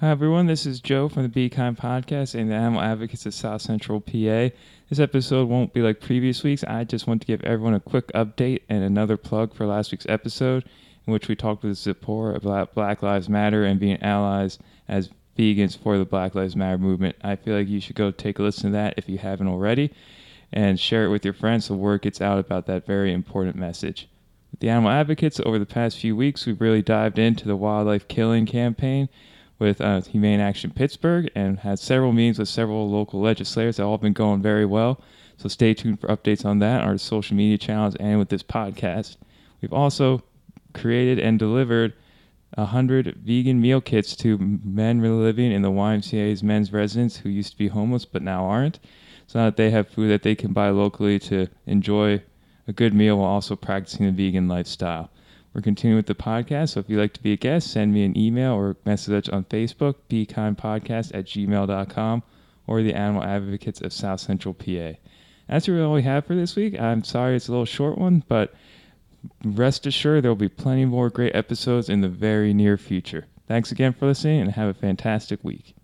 Hi, everyone. This is Joe from the Be Kind podcast and the Animal Advocates of South Central PA. This episode won't be like previous weeks. I just want to give everyone a quick update and another plug for last week's episode, in which we talked with Zipporah about Black Lives Matter and being allies as vegans for the Black Lives Matter movement. I feel like you should go take a listen to that if you haven't already and share it with your friends so word gets out about that very important message. With the Animal Advocates, over the past few weeks, we've really dived into the wildlife killing campaign with uh, Humane Action Pittsburgh and had several meetings with several local legislators that all been going very well. So stay tuned for updates on that, our social media channels, and with this podcast. We've also created and delivered 100 vegan meal kits to men living in the YMCA's men's residence who used to be homeless but now aren't, so now that they have food that they can buy locally to enjoy a good meal while also practicing the vegan lifestyle. We're continuing with the podcast, so if you'd like to be a guest, send me an email or message on Facebook, bekindpodcast at gmail.com, or the Animal Advocates of South Central PA. That's really all we have for this week. I'm sorry it's a little short one, but rest assured there will be plenty more great episodes in the very near future. Thanks again for listening and have a fantastic week.